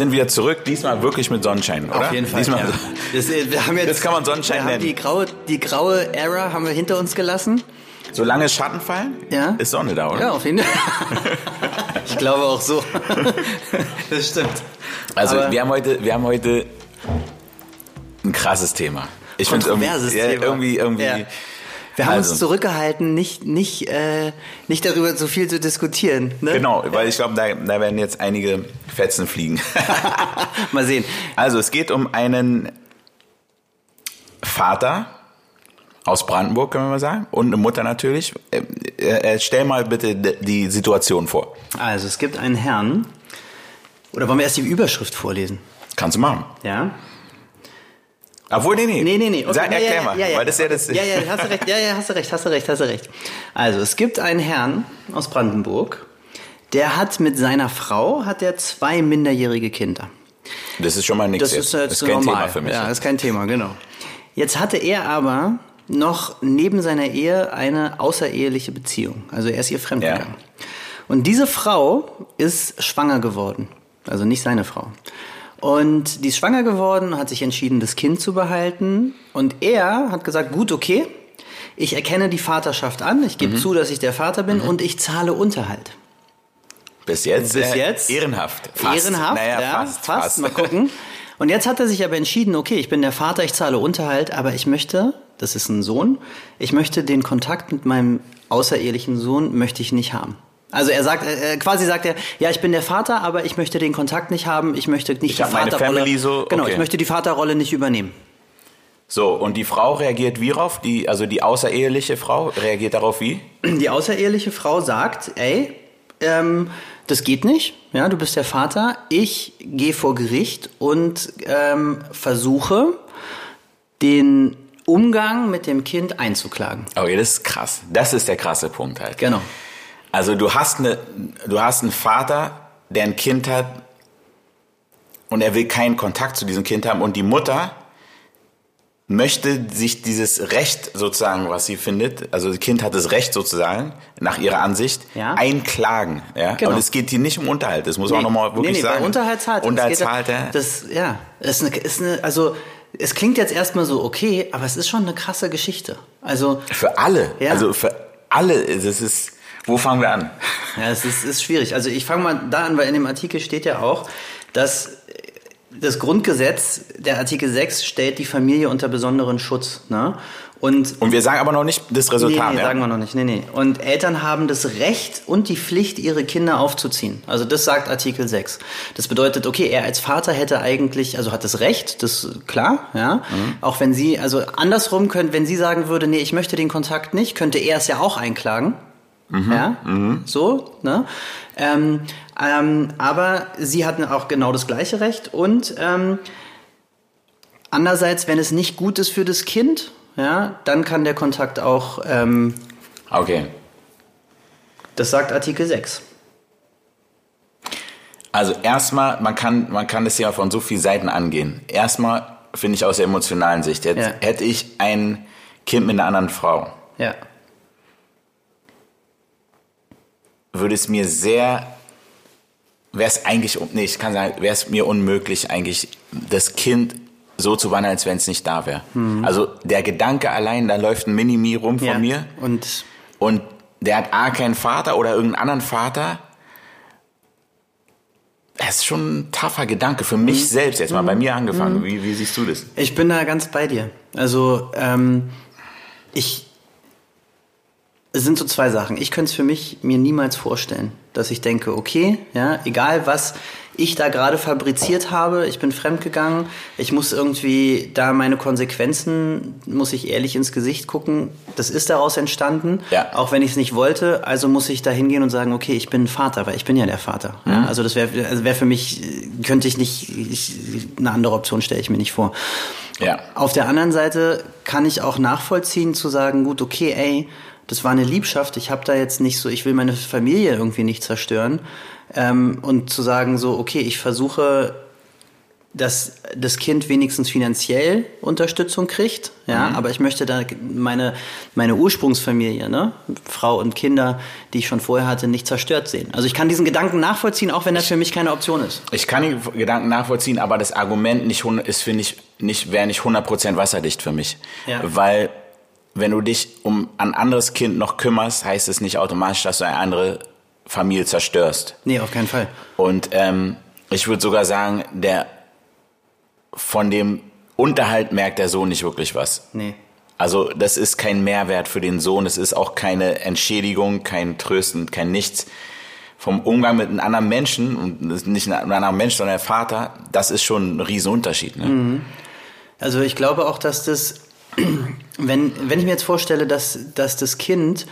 sind wieder zurück, diesmal wirklich mit Sonnenschein, oder? Auf jeden Fall. Diesmal, Ja. Das, äh, wir haben jetzt, Das kann man Sonnenschein wir haben nennen. Die graue, die graue Era haben wir hinter uns gelassen. Solange Schatten fallen, Ja. ist Sonne da, oder? Ja, auf jeden Fall. ich glaube auch so. das stimmt. Also Aber- wir haben heute, wir haben heute ein krasses Thema. Ich find's irgendwie, Thema. irgendwie, irgendwie. Ja. Wir haben Also. uns zurückgehalten, nicht, nicht, äh, nicht darüber so viel zu diskutieren. Ne? Genau, weil ich glaube, da, da werden jetzt einige Fetzen fliegen. Mal sehen. also es geht um einen Vater aus Brandenburg, können wir mal sagen, und eine Mutter natürlich. Äh, äh, stell mal bitte die Situation vor. Also, es gibt einen Herrn. Oder wollen wir erst die Überschrift vorlesen? Kannst du machen. Ja? Obwohl, nee, nee. Nee, nee, nee. Sag, ja, erklär ja, mal, ja, ja. weil das ja das... Ja, ja, hast du recht. Ja, ja, hast du recht, hast du recht, hast du recht. Also, es gibt einen Herrn aus Brandenburg, der hat mit seiner Frau, hat er zwei minderjährige Kinder. Das ist schon mal nichts Das ist jetzt das ist kein normal. Thema für mich. Ja, ist kein Thema, genau. Jetzt hatte er aber noch neben seiner Ehe eine außereheliche Beziehung. Also er ist ihr fremdgegangen. Und diese Frau ist schwanger geworden. Also nicht seine Frau. Und die ist schwanger geworden, hat sich entschieden, das Kind zu behalten. Und er hat gesagt, gut, okay, ich erkenne die Vaterschaft an, ich Mhm. gebe zu, dass ich der Vater bin und ich zahle Unterhalt. Bis jetzt, Bis jetzt? ehrenhaft. Fast. Ehrenhaft, naja, ja, fast, fast, fast. Mal gucken. Und jetzt hat er sich aber entschieden, okay, ich bin der Vater, ich zahle Unterhalt, aber ich möchte, das ist ein Sohn, ich möchte den Kontakt mit meinem außerehelichen Sohn möchte ich nicht haben. Also er sagt, äh, quasi sagt er, ja, ich bin der Vater, aber ich möchte den Kontakt nicht haben, ich möchte nicht Ich die Vaterrolle. So, Genau, okay. ich möchte die Vaterrolle nicht übernehmen. So, und die Frau reagiert wie drauf? Die, also die außereheliche Frau reagiert darauf wie? Die außereheliche Frau sagt, ey, ähm, das geht nicht, ja, du bist der Vater, ich gehe vor Gericht und ähm, versuche, den Umgang mit dem Kind einzuklagen. Okay, das ist krass. Das ist der krasse Punkt halt. Genau. Also du hast eine, du hast einen Vater, der ein Kind hat und er will keinen Kontakt zu diesem Kind haben und die Mutter möchte sich dieses Recht sozusagen, was sie findet, also das Kind hat das Recht sozusagen, nach ihrer Ansicht, Ja. einklagen. Ja? Genau. Und es geht hier nicht um Unterhalt, das muss man auch nochmal wirklich nee, nee, sagen. Unterhalt zahlt er. Unterhalt zahlt er. Das, ja, ist eine, ist eine, also, es klingt jetzt erstmal so okay, aber es ist schon eine krasse Geschichte. Also, Für alle, Ja. also für alle, das ist, wo fangen wir an? Ja, es ist, ist schwierig. Also ich fange mal da an, weil in dem Artikel steht ja auch, dass das Grundgesetz, der Artikel 6, stellt die Familie unter besonderen Schutz. Ne? Und Und wir sagen aber noch nicht das Nee, Resultat. nee, ja? sagen wir noch nicht. Nee, nee. Und Eltern haben das Recht und die Pflicht, ihre Kinder aufzuziehen. Also das sagt Artikel 6. Das bedeutet, okay, er als Vater hätte eigentlich, also hat das Recht, das ist klar, ja. Auch wenn sie, also andersrum können, wenn sie sagen würde, nee, ich möchte den Kontakt nicht, könnte er es ja auch einklagen. Ja, so, ne? Ähm, ähm, aber sie hatten auch genau das gleiche Recht und ähm, andererseits, wenn es nicht gut ist für das Kind, ja, dann kann der Kontakt auch, ähm, Okay. das sagt Artikel 6. Also erstmal, man kann, man kann das ja von so vielen Seiten angehen. Erstmal finde ich aus der emotionalen Sicht. Jetzt Ja. hätte ich ein Kind mit einer anderen Frau, Ja. Würde es mir sehr, wäre es eigentlich, nee, ich kann sagen, wäre es mir unmöglich, eigentlich das Kind so zu wandeln, als wenn es nicht da wäre. Also der Gedanke allein, da läuft ein Mini-Mi rum von ja. mir Und und der hat A, keinen Vater oder irgendeinen anderen Vater. Das ist schon ein taffer Gedanke für mich selbst jetzt mal, bei mir angefangen. Wie, wie siehst du das? ich bin da ganz bei dir. Also, ähm, ich, es sind so zwei Sachen. Ich könnte es für mich mir niemals vorstellen, dass ich denke, okay, ja, egal was ich da gerade fabriziert habe, ich bin fremdgegangen, ich muss irgendwie da meine Konsequenzen, muss ich ehrlich ins Gesicht gucken, das ist daraus entstanden, Ja. auch wenn ich es nicht wollte, also muss ich da hingehen und sagen, okay, ich bin Vater, weil ich bin ja der Vater. Ja, also das wäre also wär für mich, könnte ich nicht, ich, eine andere Option stelle ich mir nicht vor. Ja. Auf der anderen Seite kann ich auch nachvollziehen zu sagen, gut, okay, ey, das war eine Liebschaft, ich habe da jetzt nicht so, ich will meine Familie irgendwie nicht zerstören. Ähm, und zu sagen so, okay, ich versuche dass das Kind wenigstens finanziell Unterstützung kriegt, ja, mhm. aber ich möchte da meine, meine Ursprungsfamilie, ne, Frau und Kinder, die ich schon vorher hatte, nicht zerstört sehen. Also ich kann diesen Gedanken nachvollziehen, auch wenn das für mich keine Option ist. Ich kann den Gedanken nachvollziehen, aber das Argument nicht, ist, finde ich, nicht, wäre nicht 100% wasserdicht für mich. Ja. Weil, wenn du dich um ein anderes Kind noch kümmerst, heißt es nicht automatisch, dass du eine andere Familie zerstörst. Nee, auf keinen Fall. Und ähm, ich würde sogar sagen, der von dem Unterhalt merkt der Sohn nicht wirklich was. Nee. Also das ist kein Mehrwert für den Sohn, es ist auch keine Entschädigung, kein Trösten, kein Nichts. Vom Umgang mit einem anderen Menschen, und nicht ein anderer Mensch, sondern der Vater, das ist schon ein Riesenunterschied. Ne? Mhm. Also ich glaube auch, dass das, wenn, wenn ich mir jetzt vorstelle, dass, dass das Kind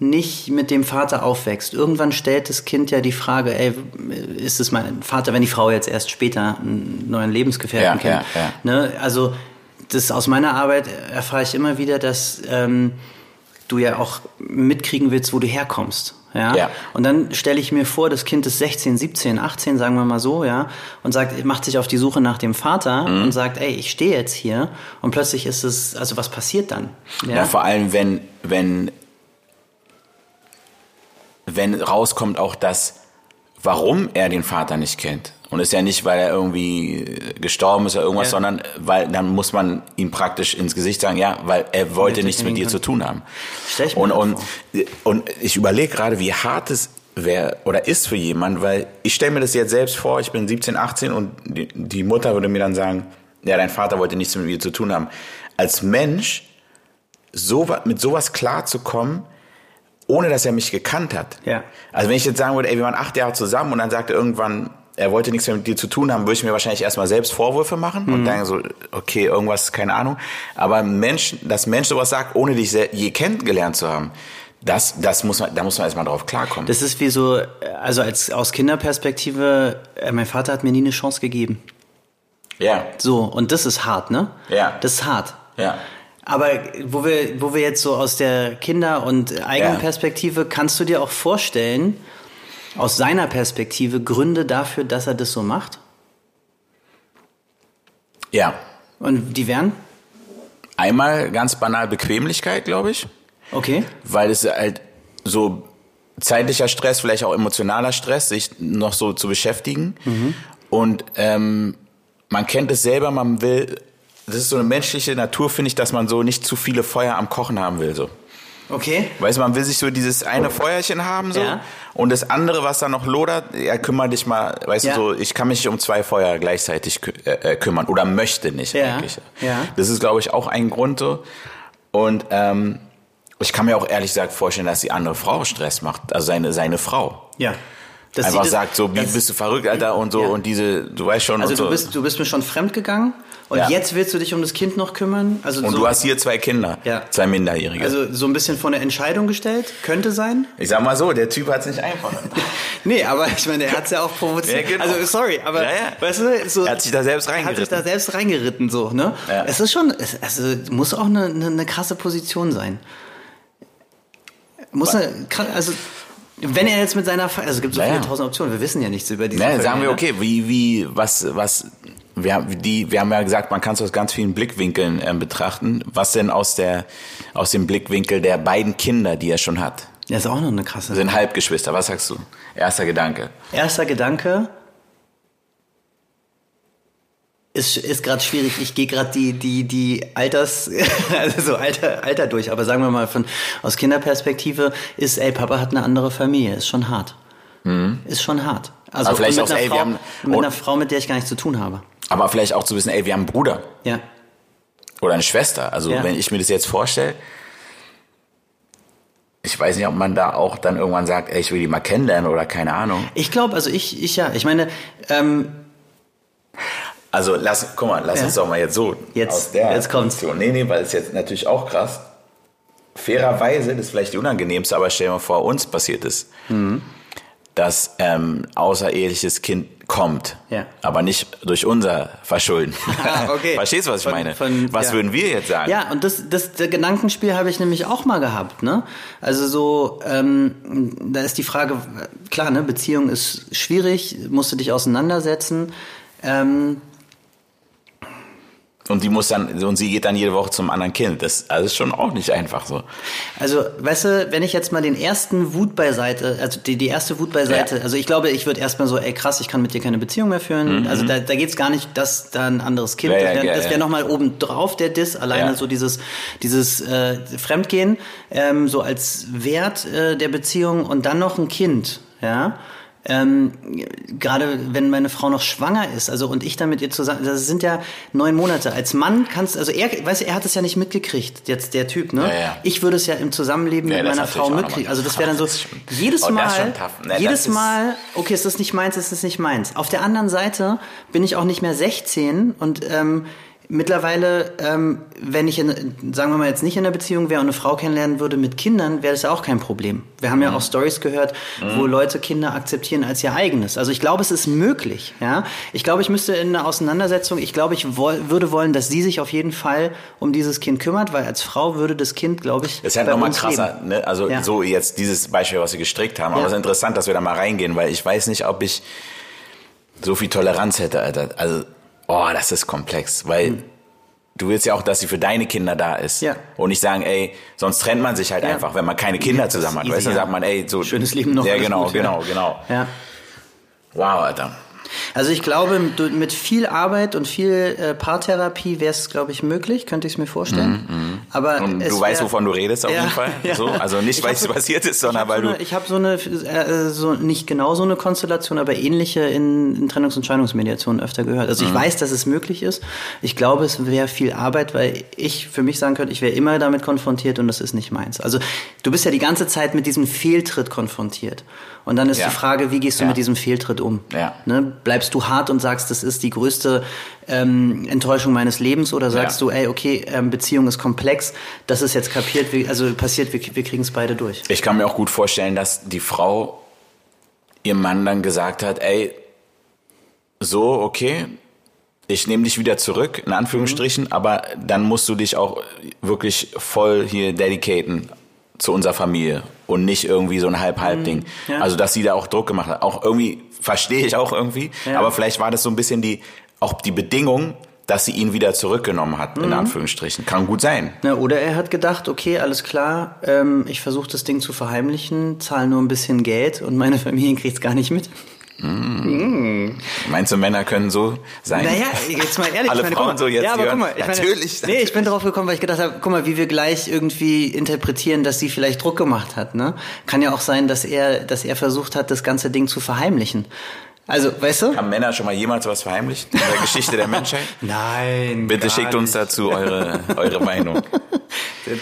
nicht mit dem Vater aufwächst. Irgendwann stellt das Kind ja die Frage, ey, ist es mein Vater, wenn die Frau jetzt erst später einen neuen Lebensgefährten ja, kennt. Ja, ja. Ne? Also das aus meiner Arbeit erfahre ich immer wieder, dass ähm, du ja auch mitkriegen willst, wo du herkommst. Ja? ja. Und dann stelle ich mir vor, das Kind ist 16, 17, 18, sagen wir mal so, ja, und sagt, macht sich auf die Suche nach dem Vater mhm. und sagt, ey, ich stehe jetzt hier und plötzlich ist es, also was passiert dann? Ja, ja vor allem, wenn, wenn wenn rauskommt auch das, warum er den Vater nicht kennt. Und ist ja nicht, weil er irgendwie gestorben ist oder irgendwas, ja. sondern weil dann muss man ihm praktisch ins Gesicht sagen, ja, weil er wollte nichts mit dir zu tun haben. Ich und, und, und ich überlege gerade, wie hart es wäre oder ist für jemanden, weil ich stelle mir das jetzt selbst vor, ich bin 17, 18 und die, die Mutter würde mir dann sagen, ja, dein Vater wollte nichts mit dir zu tun haben. Als Mensch so, mit sowas klarzukommen, ohne dass er mich gekannt hat. Ja. Also wenn ich jetzt sagen würde, ey, wir waren acht Jahre zusammen und dann sagt er irgendwann, er wollte nichts mehr mit dir zu tun haben, würde ich mir wahrscheinlich erstmal selbst Vorwürfe machen mhm. und dann so, okay, irgendwas, keine Ahnung. Aber Mensch, dass Mensch sowas sagt, ohne dich je kennengelernt zu haben, das, das muss man, da muss man erstmal drauf klarkommen. Das ist wie so, also als, aus Kinderperspektive, äh, mein Vater hat mir nie eine Chance gegeben. Ja. So, und das ist hart, ne? Ja. Das ist hart. Ja. Aber wo wir, wo wir jetzt so aus der Kinder- und Eigenperspektive, ja. kannst du dir auch vorstellen, aus seiner Perspektive Gründe dafür, dass er das so macht? Ja. Und die wären? Einmal ganz banal Bequemlichkeit, glaube ich. Okay. Weil es halt so zeitlicher Stress, vielleicht auch emotionaler Stress, sich noch so zu beschäftigen. Mhm. Und ähm, man kennt es selber, man will das ist so eine menschliche Natur, finde ich, dass man so nicht zu viele Feuer am Kochen haben will. So. Okay. Weißt du, man will sich so dieses eine Feuerchen haben so ja. und das andere, was da noch lodert, ja, kümmere dich mal, weißt ja. du, so, ich kann mich um zwei Feuer gleichzeitig kü äh, äh, kümmern oder möchte nicht ja. eigentlich. Ja. Das ist, glaube ich, auch ein Grund so. Und ähm, ich kann mir auch ehrlich gesagt vorstellen, dass die andere Frau Stress macht, also seine, seine Frau. Ja. Dass Einfach das, sagt so, wie bist du verrückt, Alter, und so, und diese, du weißt schon. Also du so. bist, du bist mir schon fremd gegangen und ja. jetzt willst du dich um das Kind noch kümmern? Also und so, du hast hier zwei Kinder, ja. zwei Minderjährige. Also so ein bisschen vor eine Entscheidung gestellt? Könnte sein? Ich sag mal so, der Typ hat es nicht einfach. nee, aber ich meine, er hat es ja auch provoziert. Ja, genau. Also sorry, aber ja, weißt du, so, er hat sich da selbst reingeritten. Hat sich da selbst reingeritten, so, ne? Es ist schon, es also, muss auch eine, eine, eine krasse Position sein. Muss eine, also wenn er jetzt mit seiner, also es gibt so naja. viele tausend Optionen, wir wissen ja nichts über diese. Naja, sagen wir okay, wie wie was was wir, die, wir haben ja gesagt, man kann es aus ganz vielen Blickwinkeln äh, betrachten. Was denn aus, der, aus dem Blickwinkel der beiden Kinder, die er schon hat? Ja, ist auch noch eine krasse. Sind Halbgeschwister. Was sagst du? Erster Gedanke. Erster Gedanke ist, ist gerade schwierig. Ich gehe gerade die, die, die Alters, also so Alter, Alter durch. Aber sagen wir mal von, aus Kinderperspektive ist, ey, Papa hat eine andere Familie. Ist schon hart. Mhm. Ist schon hart. Also vielleicht mit, auch, einer, ey, Frau, haben, mit einer Frau, mit der ich gar nichts zu tun habe. Aber vielleicht auch zu wissen, ey, wir haben einen Bruder. Ja. Oder eine Schwester. Also ja. wenn ich mir das jetzt vorstelle, ich weiß nicht, ob man da auch dann irgendwann sagt, ey, ich will die mal kennenlernen oder keine Ahnung. Ich glaube, also ich, ich ja. Ich meine, ähm, also lass, guck mal, lass ja. uns doch mal jetzt so jetzt, aus der jetzt kommt's. Position. Nee, nee, weil es jetzt natürlich auch krass. Fairerweise, das ist vielleicht die unangenehmste, aber stell dir mal vor, uns passiert ist, mhm. Dass ähm, außereheliches Kind kommt, ja. aber nicht durch unser Verschulden. Ah, okay. Verstehst du, was ich von, meine? Von, was ja. würden wir jetzt sagen? Ja, und das, das, das Gedankenspiel habe ich nämlich auch mal gehabt. Ne? Also so, ähm, da ist die Frage, klar, ne, Beziehung ist schwierig, musst du dich auseinandersetzen. Ähm, Und die muss dann, und sie geht dann jede Woche zum anderen Kind. Das, also ist schon auch nicht einfach so. Also, weißt du, wenn ich jetzt mal den ersten Wut beiseite, also die, die erste Wut beiseite, Ja. also ich glaube, ich würde erstmal so, ey krass, ich kann mit dir keine Beziehung mehr führen. Also da, da geht's gar nicht, dass da ein anderes Kind, Mhm. Ja, ja, das wäre ja, das wär ja. nochmal oben drauf, der Diss, alleine so dieses, dieses äh, Fremdgehen, ähm, so als Wert äh, der Beziehung und dann noch ein Kind, ja. Ähm, gerade wenn meine Frau noch schwanger ist, also und ich dann mit ihr zusammen, das sind ja neun Monate. Als Mann kannst, also er, weißt du, er hat es ja nicht mitgekriegt, jetzt der Typ, ne? Ja, ja. Ich würde es ja im Zusammenleben Ja, mit meiner Frau mitkriegen. Also das wäre dann so jedes Oh, Mal, ist schon tough. Ne, jedes Mal, okay, ist das nicht meins, ist das nicht meins. Auf der anderen Seite bin ich auch nicht mehr 16 und ähm, Mittlerweile, ähm, wenn ich, in, sagen wir mal jetzt nicht in einer Beziehung wäre und eine Frau kennenlernen würde mit Kindern, wäre das ja auch kein Problem. Wir haben Mhm. ja auch Stories gehört, wo Leute Kinder akzeptieren als ihr eigenes. Also ich glaube, es ist möglich. Ja, ich glaube, ich müsste in einer Auseinandersetzung, ich glaube, ich woll, würde wollen, dass sie sich auf jeden Fall um dieses Kind kümmert, weil als Frau würde das Kind, glaube ich, Das ist halt bei nochmal krasser, ne? Also Ja. so jetzt dieses Beispiel, was wir gestrickt haben. Aber Ja. es ist interessant, dass wir da mal reingehen, weil ich weiß nicht, ob ich so viel Toleranz hätte, Alter. Also, oh, das ist komplex, weil du willst ja auch, dass sie für deine Kinder da ist. Hm. Ja. Und nicht sagen, ey, sonst trennt man sich halt Ja. einfach, wenn man keine Kinder das zusammen hat. ist Weißt du, easy, dann sagt ja. man, ey, so. Schönes Leben noch, Ja, genau, gut, ja. genau, genau. Ja. Wow, Alter. Also ich glaube, mit viel Arbeit und viel äh, Paartherapie wäre es, glaube ich, möglich, könnte ich es mir vorstellen. Aber Mhm, Und es du weißt, wovon du redest auf Ja, jeden Fall. ja. So, also nicht, Ich weil es passiert ist, sondern habe weil so du. eine, ich hab so eine, äh, so nicht genau so eine Konstellation, aber ähnliche in, in Trennungs- und Scheidungsmediationen öfter gehört. Also ich weiß, dass es möglich ist. Ich glaube, es wäre viel Arbeit, weil ich für mich sagen könnte, ich wäre immer damit konfrontiert und das ist nicht meins. Also du bist ja die ganze Zeit mit diesem Fehltritt konfrontiert. Und dann ist Ja. die Frage, wie gehst du mit diesem Fehltritt um? Ja. Ne? Bleibst du hart und sagst, das ist die größte ähm, Enttäuschung meines Lebens oder sagst Ja. du, ey, okay, ähm, Beziehung ist komplex, das ist jetzt kapiert, wir, also passiert, wir, wir kriegen es beide durch. Ich kann mir auch gut vorstellen, dass die Frau ihrem Mann dann gesagt hat, ey, so, okay, ich nehme dich wieder zurück, in Anführungsstrichen, Mhm. aber dann musst du dich auch wirklich voll hier dedicaten zu unserer Familie und nicht irgendwie so ein Halb-Halb-Ding. Mhm. ja. Also, dass sie da auch Druck gemacht hat. Auch irgendwie, verstehe ich auch irgendwie, Ja. aber vielleicht war das so ein bisschen die, auch die Bedingung, dass sie ihn wieder zurückgenommen hat, Mhm. in Anführungsstrichen. Kann gut sein. Na, oder er hat gedacht, okay, alles klar, ähm, ich versuche das Ding zu verheimlichen, zahle nur ein bisschen Geld und meine Familie kriegt's gar nicht mit. Meinst du, Männer können so sein? Naja, jetzt mal ehrlich. Alle ich meine, Frauen mal, so jetzt Ja, aber hören. guck mal. Ich Natürlich. Meine, nee, ich bin drauf gekommen, weil ich gedacht habe, guck mal, wie wir gleich irgendwie interpretieren, dass sie vielleicht Druck gemacht hat. Ne? Kann ja auch sein, dass er, dass er versucht hat, das ganze Ding zu verheimlichen. Also, weißt du? Haben Männer schon mal jemals was verheimlicht in der Geschichte der Menschheit? Nein. Bitte schickt uns nicht. dazu eure, eure Meinung.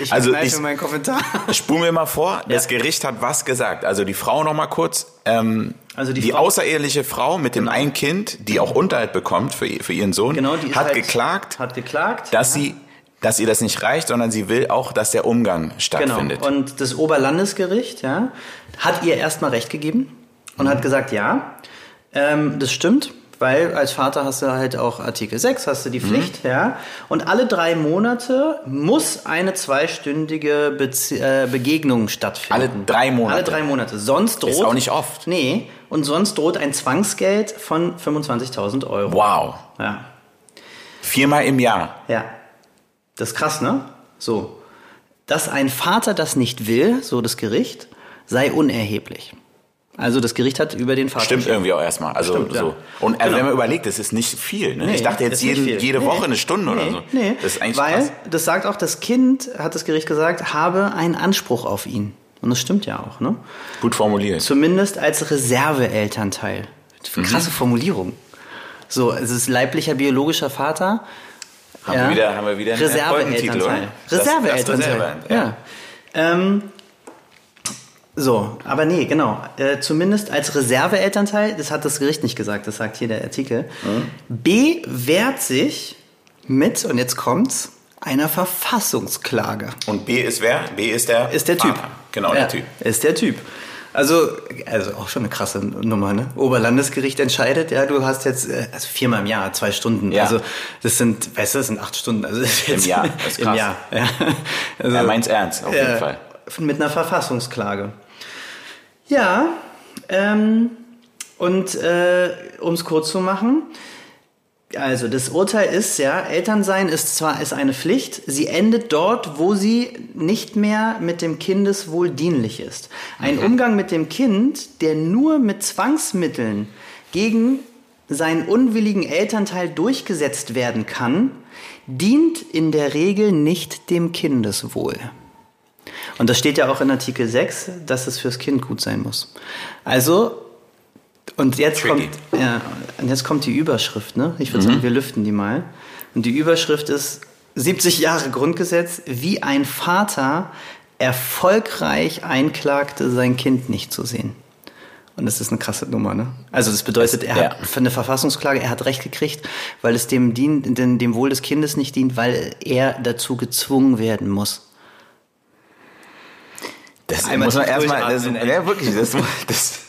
Ich Also ich- meinen Kommentar. Spul mir mal vor, das Gericht hat was gesagt. Also die Frau noch mal kurz. Ähm, Also die die, Frau- außereheliche Frau mit dem einen Kind, die auch Unterhalt bekommt für, für ihren Sohn, Genau, hat halt- geklagt, Hat geklagt. dass sie dass ihr das nicht reicht, sondern sie will auch, dass der Umgang Genau. stattfindet. Und das Oberlandesgericht ja, hat ihr erstmal Recht gegeben und hat gesagt, ja, ähm, das stimmt, weil als Vater hast du halt auch Artikel 6, hast du die Pflicht, ja. Und alle drei Monate muss eine zweistündige Bezie äh, Begegnung stattfinden. Alle drei Monate. Alle drei Monate. Sonst droht... Ist auch nicht oft. Nee, und sonst droht ein Zwangsgeld von 25.000 Euro. Wow. Ja. Viermal im Jahr. Ja. Das ist krass, ne? So. Dass ein Vater das nicht will, so das Gericht, sei unerheblich. Also das Gericht hat über den Vater. Stimmt irgendwie auch erstmal. Also Stimmt, ja. so. Und also Genau. wenn man überlegt, das ist nicht viel. Ne? Nee, ich dachte jetzt jeden, jede Nee. Woche eine Stunde nee, oder so. Nee, Das ist eigentlich weil krass. das sagt auch das Kind, hat das Gericht gesagt, habe einen Anspruch auf ihn. Und das stimmt ja auch, ne? Gut formuliert. Zumindest als Reserveelternteil. Krasse Mhm. Formulierung. So, es ist leiblicher biologischer Vater. Haben, wir wieder, haben wir wieder einen? Reserveelternteil. Reserveelternteil. Reserve, ja. Ähm, so, aber nee, genau. Äh, zumindest als Reserveelternteil, das hat das Gericht nicht gesagt, das sagt hier der Artikel. Mhm. B wehrt sich mit, und jetzt kommt's, einer Verfassungsklage. Und B ist wer? B ist der Ist der Typ. Vater. Genau, ja, der Typ. Ist der Typ. Also, also auch schon eine krasse Nummer, ne? Oberlandesgericht entscheidet, ja, du hast jetzt, äh, also viermal im Jahr, zwei Stunden. Ja. Also, das sind, weißt du, das sind acht Stunden. Also, das ist Im Jahr, das ist Im krass. Jahr, ja. Also, Er meint's ernst, auf jeden äh, Fall. Mit einer Verfassungsklage. Ja, ähm, und äh, um es kurz zu machen, Also das Urteil ist ja, Elternsein ist zwar ist eine Pflicht, sie endet dort, wo sie nicht mehr mit dem Kindeswohl dienlich ist. Ein Mhm. Umgang mit dem Kind, der nur mit Zwangsmitteln gegen seinen unwilligen Elternteil durchgesetzt werden kann, dient in der Regel nicht dem Kindeswohl. Und das steht ja auch in Artikel 6, dass es fürs Kind gut sein muss. Also, und jetzt Tricky. kommt, ja, und jetzt kommt die Überschrift, ne? Ich würde sagen, wir lüften die mal. Und die Überschrift ist 70 Jahre Grundgesetz, wie ein Vater erfolgreich einklagte, sein Kind nicht zu sehen. Und das ist eine krasse Nummer, ne? Also das bedeutet, er Ja. hat für eine Verfassungsklage, er hat Recht gekriegt, weil es dem dient, dem, dem Wohl des Kindes nicht dient, weil er dazu gezwungen werden muss. Das Einmal muss man erstmal, ja wirklich, das, das,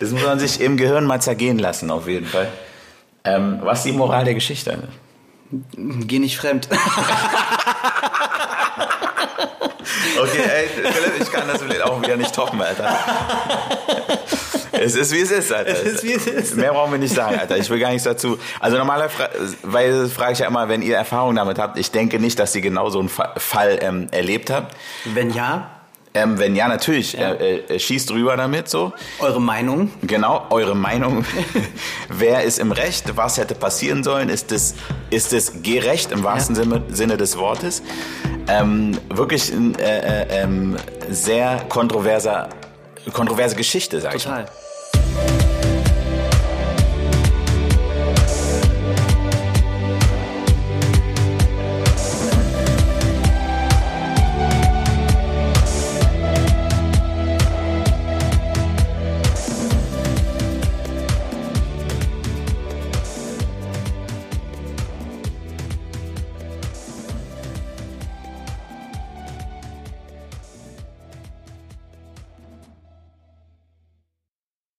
das muss man sich im Gehirn mal zergehen lassen, auf jeden Fall. Ähm, was ist die Moral der Geschichte? Geh nicht fremd. Okay, ey, Philipp, ich kann das auch wieder nicht toppen, Alter. Es ist wie es ist, Alter. Es ist, wie es ist. Mehr brauchen wir nicht sagen, Alter. Ich will gar nichts dazu. Also normalerweise frage ich ja immer, wenn ihr Erfahrung damit habt. Ich denke nicht, dass ihr genau so einen Fa- Fall ähm, erlebt habt. Wenn ja, Ähm, wenn ja, natürlich, Äh, äh, schießt drüber damit so. eure Meinung. Genau, eure Meinung. Wer ist im Recht? Was hätte passieren sollen? Ist es, ist es gerecht im wahrsten Sinne, Sinne des Wortes? Ähm, wirklich ein äh, äh, ähm, sehr kontroverser, kontroverse Geschichte, sag ich. Total.